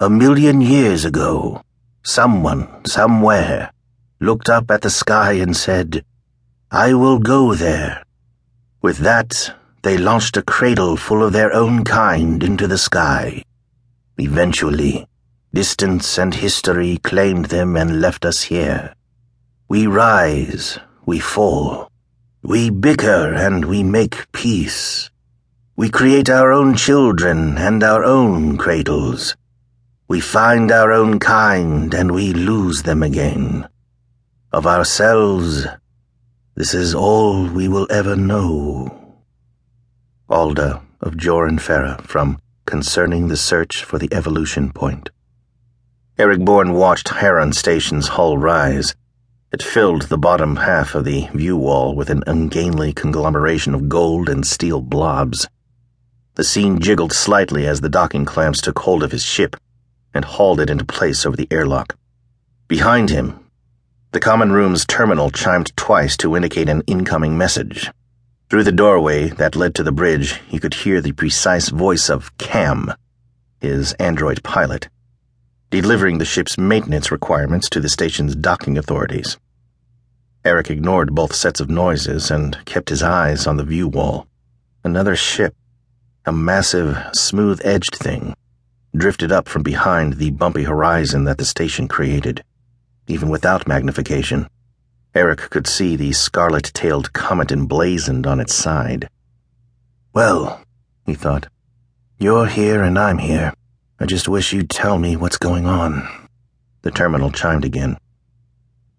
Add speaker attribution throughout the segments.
Speaker 1: A million years ago, someone, somewhere, looked up at the sky and said, I will go there. With that, they launched a cradle full of their own kind into the sky. Eventually, distance and history claimed them and left us here. We rise, we fall. We bicker and we make peace. We create our own children and our own cradles. We find our own kind and we lose them again. Of ourselves, this is all we will ever know. Alda of Joran Farah from Concerning the Search for the Evolution Point. Eric Born watched Heron Station's hull rise. It filled the bottom half of the view wall with an ungainly conglomeration of gold and steel blobs. The scene jiggled slightly as the docking clamps took hold of his ship and hauled it into place over the airlock. Behind him, the common room's terminal chimed twice to indicate an incoming message. Through the doorway that led to the bridge, he could hear the precise voice of Cam, his android pilot, delivering the ship's maintenance requirements to the station's docking authorities. Eric ignored both sets of noises and kept his eyes on the view wall. Another ship a massive, smooth edged thing, drifted up from behind the bumpy horizon that the station created. Even without magnification, Eric could see the scarlet tailed comet emblazoned on its side. Well, he thought, you're here and I'm here. I just wish you'd tell me what's going on. The terminal chimed again.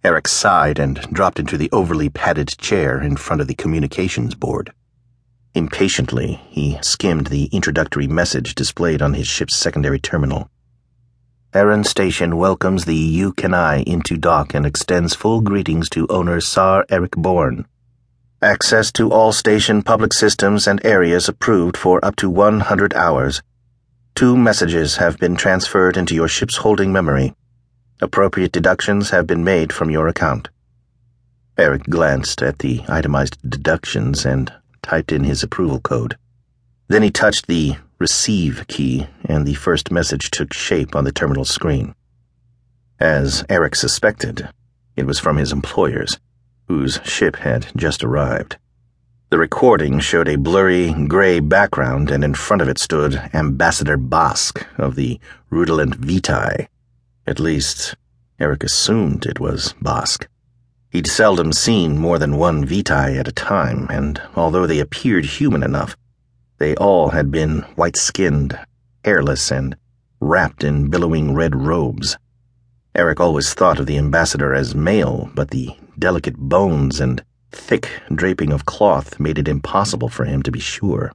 Speaker 1: Eric sighed and dropped into the overly padded chair in front of the communications board. Impatiently, he skimmed the introductory message displayed on his ship's secondary terminal. Heron Station welcomes the Yukenai into dock and extends full greetings to owner Sar Eric Born. Access to all station public systems and areas approved for up to 100 hours. Two messages have been transferred into your ship's holding memory. Appropriate deductions have been made from your account. Eric glanced at the itemized deductions and typed in his approval code. Then he touched the receive key, and the first message took shape on the terminal screen. As Eric suspected, it was from his employers, whose ship had just arrived. The recording showed a blurry gray background, and in front of it stood Ambassador Bosk of the Rhudolant Vitae. At least, Eric assumed it was Bosk. He'd seldom seen more than one Vitae at a time, and although they appeared human enough, they all had been white skinned, hairless, and wrapped in billowing red robes. Eric always thought of the ambassador as male, but the delicate bones and thick draping of cloth made it impossible for him to be sure.